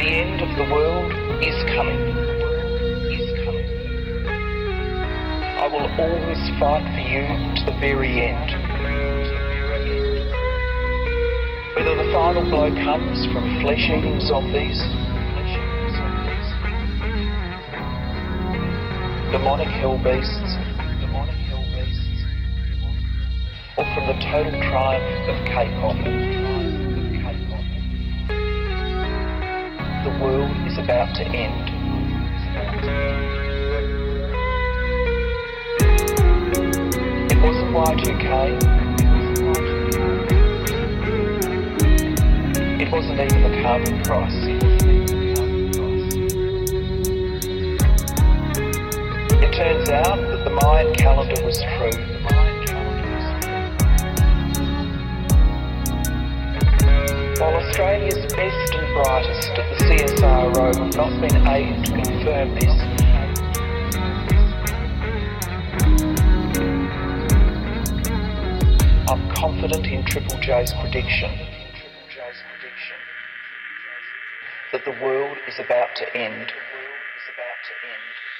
The end of the world is coming. Is coming. I will always fight for you to the very end. Whether the final blow comes from flesh-eating zombies, demonic hell beasts, beasts, or from the total triumph of K-pop. About to end. It wasn't Y2K. It wasn't even the carbon price. It turns out that the Mayan calendar was true. While Australia's best brightest at the CSIRO have not been able to confirm this, I'm confident in Triple J's prediction that the world is about to end. Is about to end.